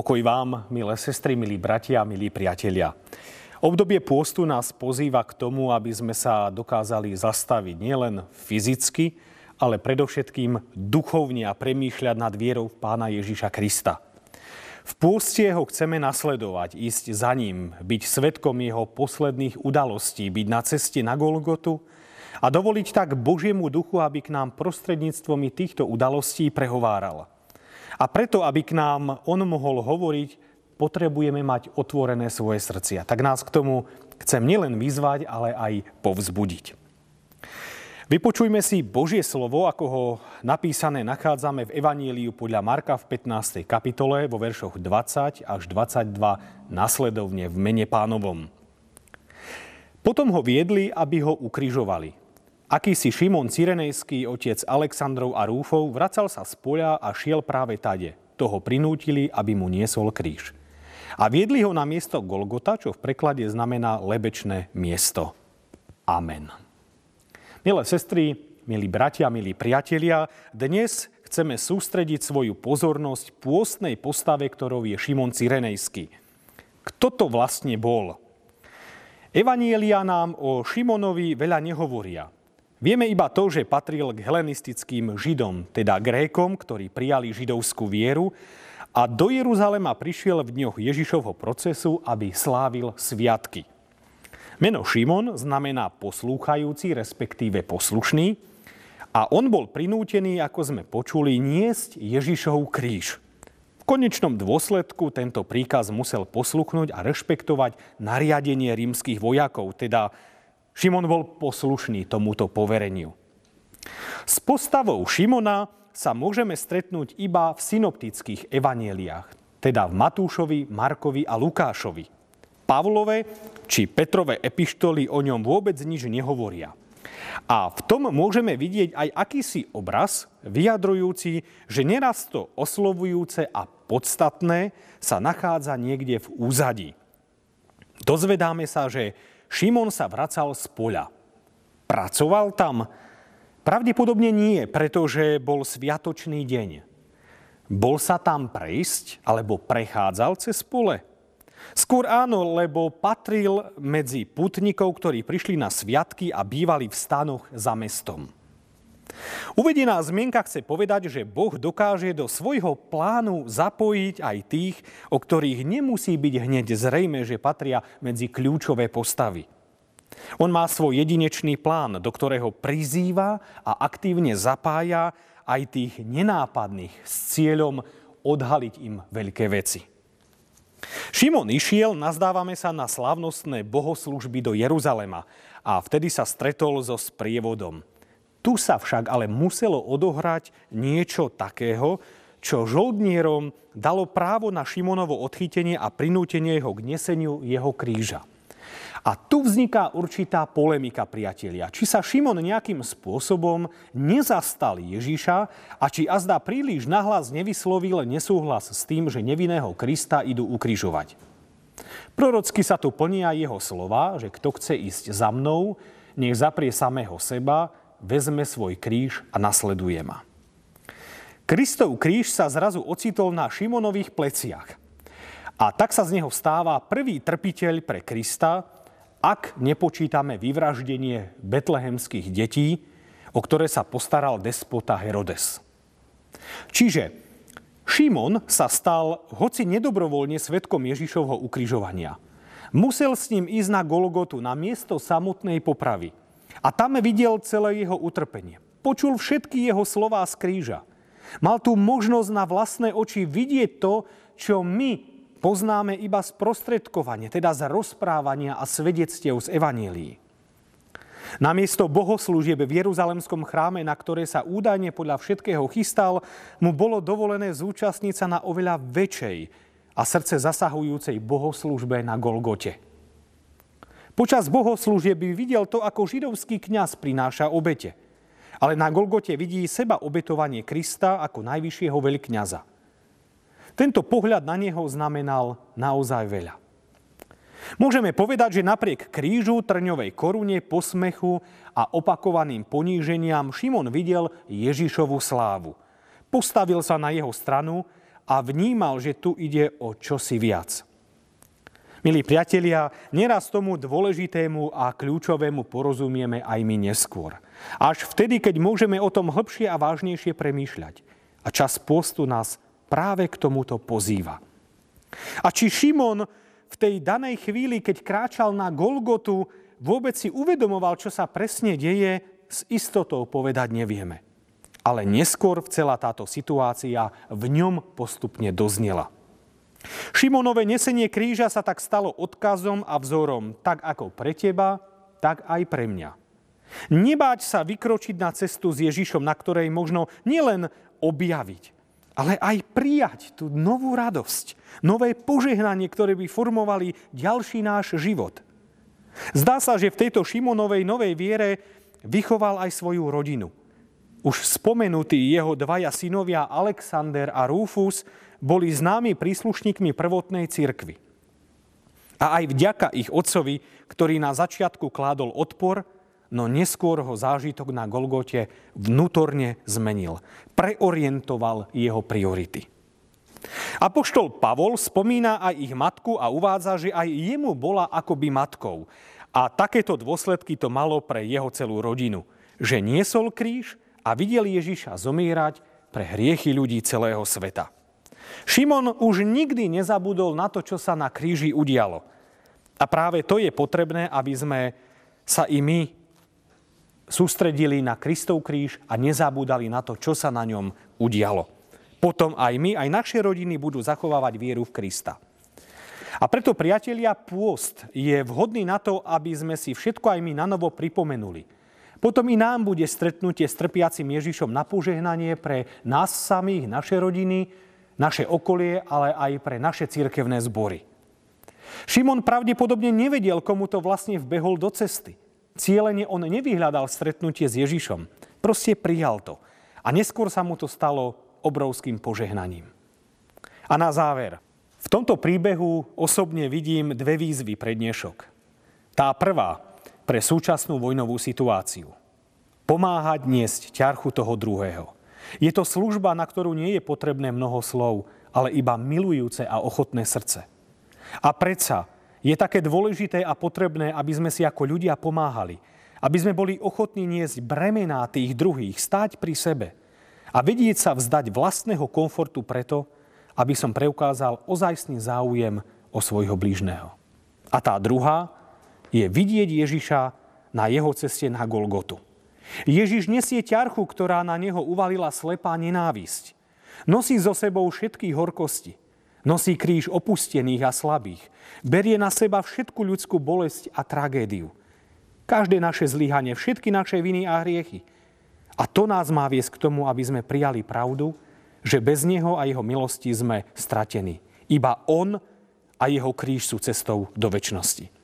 Pokoj vám, milé sestry, milí bratia, milí priatelia. Obdobie pôstu nás pozýva k tomu, aby sme sa dokázali zastaviť nielen fyzicky, ale predovšetkým duchovne a premýšľať nad vierou v Pána Ježiša Krista. V pôste ho chceme nasledovať, ísť za ním, byť svetkom jeho posledných udalostí, byť na ceste na Golgotu a dovoliť tak Božiemu duchu, aby k nám prostredníctvom týchto udalostí prehováral. A preto, aby k nám on mohol hovoriť, potrebujeme mať otvorené svoje srdcia. Tak nás k tomu chcem nielen vyzvať, ale aj povzbudiť. Vypočujme si Božie slovo, ako ho napísané nachádzame v Evaníliu podľa Marka v 15. kapitole vo veršoch 20 až 22 nasledovne v mene pánovom. Potom ho viedli, aby ho ukrižovali. Akýsi Šimon Cyrenejský, otec Alexandrov a Rúfov, vracal sa z poľa a šiel práve tade. Toho prinútili, aby mu niesol kríž. A viedli ho na miesto Golgota, čo v preklade znamená lebečné miesto. Amen. Milé sestry, milí bratia, milí priatelia, dnes chceme sústrediť svoju pozornosť pôstnej postave, ktorou je Šimon Cyrenejský. Kto to vlastne bol? Evanielia nám o Šimonovi veľa nehovoria. Vieme iba to, že patril k helenistickým židom, teda Grékom, ktorí prijali židovskú vieru a do Jeruzalema prišiel v dňoch Ježišovho procesu, aby slávil sviatky. Meno Šimon znamená poslúchajúci, respektíve poslušný a on bol prinútený, ako sme počuli, niesť Ježišov kríž. V konečnom dôsledku tento príkaz musel posluchnúť a rešpektovať nariadenie rímskych vojakov, teda Šimon bol poslušný tomuto povereniu. S postavou Šimona sa môžeme stretnúť iba v synoptických evanieliách, teda v Matúšovi, Markovi a Lukášovi. Pavlove či Petrove epištoly o ňom vôbec nič nehovoria. A v tom môžeme vidieť aj akýsi obraz, vyjadrujúci, že neraz to oslovujúce a podstatné sa nachádza niekde v úzadí. Dozvedáme sa, že Šimon sa vracal z poľa. Pracoval tam? Pravdepodobne nie, pretože bol sviatočný deň. Bol sa tam prejsť alebo prechádzal cez pole? Skôr áno, lebo patril medzi putníkov, ktorí prišli na sviatky a bývali v stanoch za mestom. Uvedená zmienka chce povedať, že Boh dokáže do svojho plánu zapojiť aj tých, o ktorých nemusí byť hneď zrejme, že patria medzi kľúčové postavy. On má svoj jedinečný plán, do ktorého prizýva a aktívne zapája aj tých nenápadných s cieľom odhaliť im veľké veci. Šimon išiel, nazdávame sa na slavnostné bohoslužby do Jeruzalema a vtedy sa stretol so sprievodom. Tu sa však ale muselo odohrať niečo takého, čo žoldnierom dalo právo na Šimonovo odchytenie a prinútenie ho k neseniu jeho kríža. A tu vzniká určitá polemika, priatelia. Či sa Šimon nejakým spôsobom nezastal Ježiša a či azda príliš nahlas nevyslovil nesúhlas s tým, že nevinného Krista idú ukrižovať. Prorocky sa tu plnia jeho slova, že kto chce ísť za mnou, nech zaprie samého seba, vezme svoj kríž a nasleduje ma. Kristov kríž sa zrazu ocitol na Šimonových pleciach. A tak sa z neho stáva prvý trpiteľ pre Krista, ak nepočítame vyvraždenie betlehemských detí, o ktoré sa postaral despota Herodes. Čiže Šimon sa stal hoci nedobrovoľne svetkom Ježišovho ukrižovania. Musel s ním ísť na Golgotu, na miesto samotnej popravy. A tam videl celé jeho utrpenie. Počul všetky jeho slová z kríža. Mal tu možnosť na vlastné oči vidieť to, čo my poznáme iba z prostredkovania, teda z rozprávania a svedectiev z Evanielii. Namiesto bohoslúžieb v Jeruzalemskom chráme, na ktoré sa údajne podľa všetkého chystal, mu bolo dovolené zúčastniť sa na oveľa väčšej a srdce zasahujúcej bohoslúžbe na Golgote. Počas bohoslúžie by videl to, ako židovský kňaz prináša obete. Ale na Golgote vidí seba obetovanie Krista ako najvyššieho veľkňaza. Tento pohľad na neho znamenal naozaj veľa. Môžeme povedať, že napriek krížu, trňovej korune, posmechu a opakovaným poníženiam Šimon videl Ježišovu slávu. Postavil sa na jeho stranu a vnímal, že tu ide o čosi viac. Milí priatelia, neraz tomu dôležitému a kľúčovému porozumieme aj my neskôr. Až vtedy, keď môžeme o tom hĺbšie a vážnejšie premýšľať. A čas postu nás práve k tomuto pozýva. A či Šimon v tej danej chvíli, keď kráčal na Golgotu, vôbec si uvedomoval, čo sa presne deje, s istotou povedať nevieme. Ale neskôr celá táto situácia v ňom postupne doznela. Šimonové nesenie kríža sa tak stalo odkazom a vzorom, tak ako pre teba, tak aj pre mňa. Nebáť sa vykročiť na cestu s Ježišom, na ktorej možno nielen objaviť, ale aj prijať tú novú radosť, nové požehnanie, ktoré by formovali ďalší náš život. Zdá sa, že v tejto Šimonovej novej viere vychoval aj svoju rodinu. Už spomenutí jeho dvaja synovia Alexander a Rufus boli známi príslušníkmi prvotnej cirkvy. A aj vďaka ich otcovi, ktorý na začiatku kládol odpor, no neskôr ho zážitok na Golgote vnútorne zmenil. Preorientoval jeho priority. Apoštol Pavol spomína aj ich matku a uvádza, že aj jemu bola akoby matkou. A takéto dôsledky to malo pre jeho celú rodinu. Že niesol kríž a videl Ježiša zomierať pre hriechy ľudí celého sveta. Šimon už nikdy nezabudol na to, čo sa na kríži udialo. A práve to je potrebné, aby sme sa i my sústredili na Kristov kríž a nezabúdali na to, čo sa na ňom udialo. Potom aj my, aj naše rodiny budú zachovávať vieru v Krista. A preto, priatelia, pôst je vhodný na to, aby sme si všetko aj my na pripomenuli. Potom i nám bude stretnutie s trpiacim Ježišom na požehnanie pre nás samých, naše rodiny, naše okolie, ale aj pre naše církevné zbory. Šimon pravdepodobne nevedel, komu to vlastne vbehol do cesty. Cílenie on nevyhľadal stretnutie s Ježišom. Proste prijal to. A neskôr sa mu to stalo obrovským požehnaním. A na záver. V tomto príbehu osobne vidím dve výzvy pre dnešok. Tá prvá pre súčasnú vojnovú situáciu. Pomáhať niesť ťarchu toho druhého – je to služba, na ktorú nie je potrebné mnoho slov, ale iba milujúce a ochotné srdce. A predsa je také dôležité a potrebné, aby sme si ako ľudia pomáhali. Aby sme boli ochotní niesť bremená tých druhých, stáť pri sebe a vedieť sa vzdať vlastného komfortu preto, aby som preukázal ozajstný záujem o svojho blížneho. A tá druhá je vidieť Ježiša na jeho ceste na Golgotu. Ježiš nesie ťarchu, ktorá na neho uvalila slepá nenávisť. Nosí so sebou všetky horkosti. Nosí kríž opustených a slabých. Berie na seba všetku ľudskú bolesť a tragédiu. Každé naše zlyhanie, všetky naše viny a hriechy. A to nás má viesť k tomu, aby sme prijali pravdu, že bez Neho a Jeho milosti sme stratení. Iba On a Jeho kríž sú cestou do väčšnosti.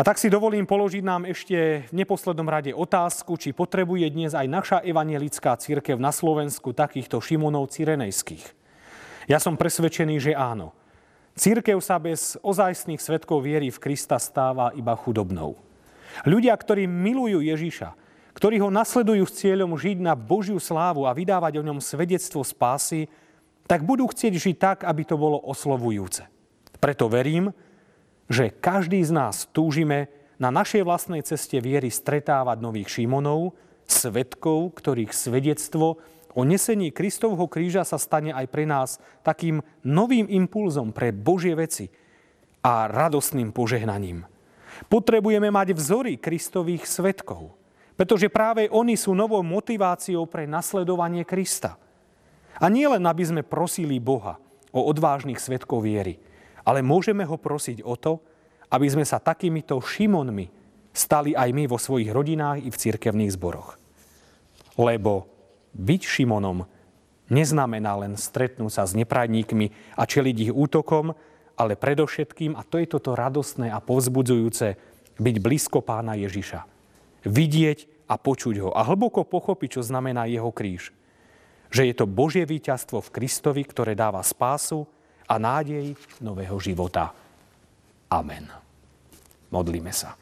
A tak si dovolím položiť nám ešte v neposlednom rade otázku, či potrebuje dnes aj naša evangelická církev na Slovensku takýchto Šimonov Cyrenejských. Ja som presvedčený, že áno. Církev sa bez ozajstných svetkov viery v Krista stáva iba chudobnou. Ľudia, ktorí milujú Ježiša, ktorí ho nasledujú s cieľom žiť na Božiu slávu a vydávať o ňom svedectvo spásy, tak budú chcieť žiť tak, aby to bolo oslovujúce. Preto verím, že každý z nás túžime na našej vlastnej ceste viery stretávať nových Šimonov, svetkov, ktorých svedectvo o nesení Kristovho kríža sa stane aj pre nás takým novým impulzom pre Božie veci a radostným požehnaním. Potrebujeme mať vzory Kristových svetkov, pretože práve oni sú novou motiváciou pre nasledovanie Krista. A nie len, aby sme prosili Boha o odvážnych svetkov viery, ale môžeme ho prosiť o to, aby sme sa takýmito Šimonmi stali aj my vo svojich rodinách i v cirkevných zboroch. Lebo byť Šimonom neznamená len stretnúť sa s neprajníkmi a čeliť ich útokom, ale predovšetkým, a to je toto radostné a povzbudzujúce, byť blízko pána Ježiša. Vidieť a počuť ho a hlboko pochopiť, čo znamená jeho kríž. Že je to Božie víťazstvo v Kristovi, ktoré dáva spásu, a nádej nového života. Amen. Modlíme sa.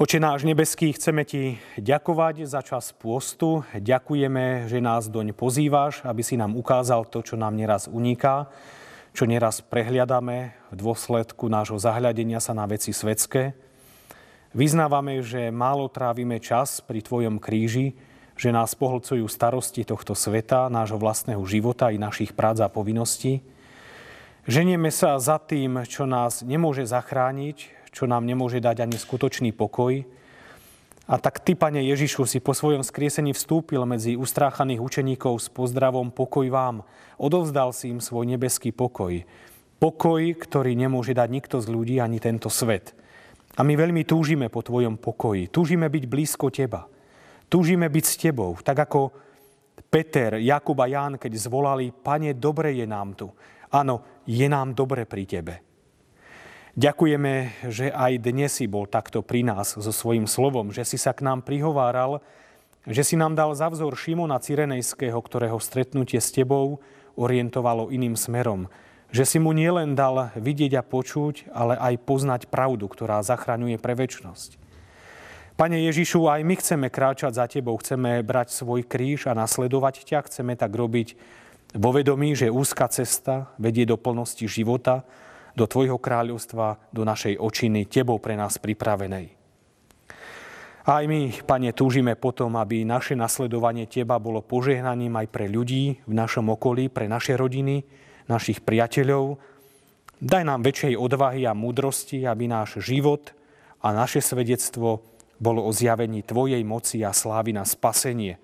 Oče náš nebeský, chceme Ti ďakovať za čas pôstu. Ďakujeme, že nás doň pozývaš, aby si nám ukázal to, čo nám neraz uniká, čo neraz prehliadame v dôsledku nášho zahľadenia sa na veci svetské. Vyznávame, že málo trávime čas pri Tvojom kríži, že nás pohlcujú starosti tohto sveta, nášho vlastného života i našich prác a povinností. Ženieme sa za tým, čo nás nemôže zachrániť, čo nám nemôže dať ani skutočný pokoj. A tak Ty, Pane Ježišu, si po svojom skriesení vstúpil medzi ustráchaných učeníkov s pozdravom pokoj vám. Odovzdal si im svoj nebeský pokoj. Pokoj, ktorý nemôže dať nikto z ľudí ani tento svet. A my veľmi túžime po Tvojom pokoji. Túžime byť blízko Teba. Túžime byť s Tebou. Tak ako Peter, Jakub a Ján, keď zvolali, Pane, dobre je nám tu. Áno, je nám dobre pri Tebe. Ďakujeme, že aj dnes si bol takto pri nás so svojím slovom, že si sa k nám prihováral, že si nám dal za vzor Šimona Cyrenejského, ktorého stretnutie s tebou orientovalo iným smerom. Že si mu nielen dal vidieť a počuť, ale aj poznať pravdu, ktorá zachraňuje pre väčnosť. Pane Ježišu, aj my chceme kráčať za Tebou, chceme brať svoj kríž a nasledovať ťa, chceme tak robiť vo vedomí, že úzka cesta vedie do plnosti života, do Tvojho kráľovstva, do našej očiny, Tebou pre nás pripravenej. Aj my, Pane, túžime potom, aby naše nasledovanie Teba bolo požehnaním aj pre ľudí v našom okolí, pre naše rodiny, našich priateľov. Daj nám väčšej odvahy a múdrosti, aby náš život a naše svedectvo bolo o zjavení Tvojej moci a slávy na spasenie.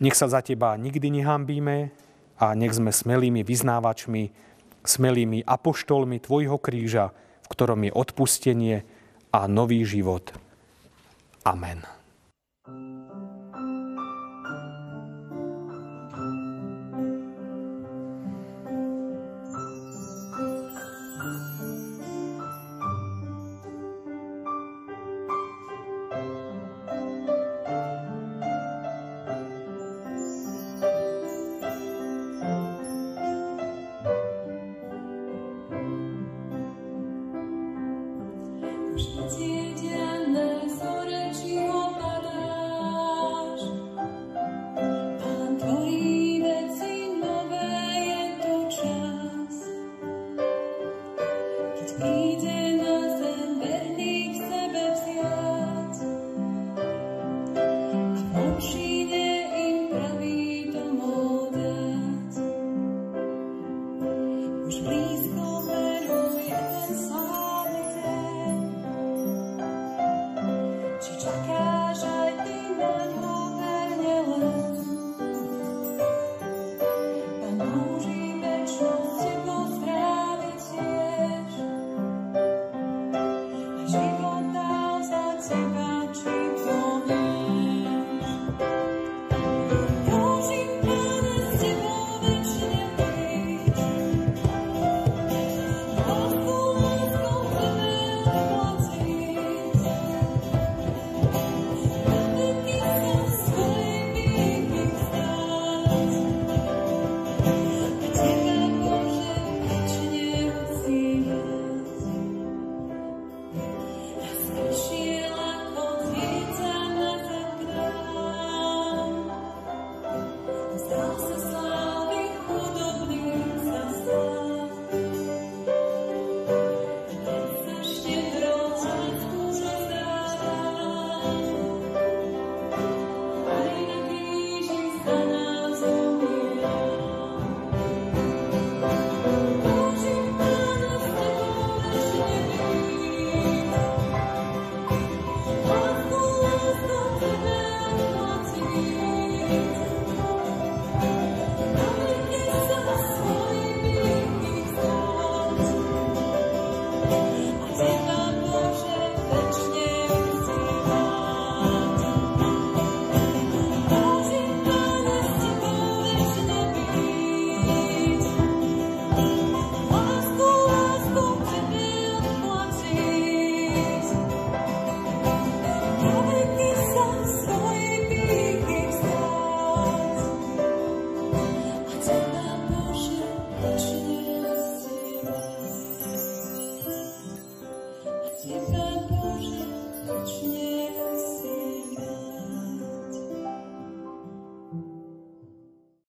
Nech sa za Teba nikdy nehambíme a nech sme smelými vyznávačmi smelými apoštolmi Tvojho kríža, v ktorom je odpustenie a nový život. Amen.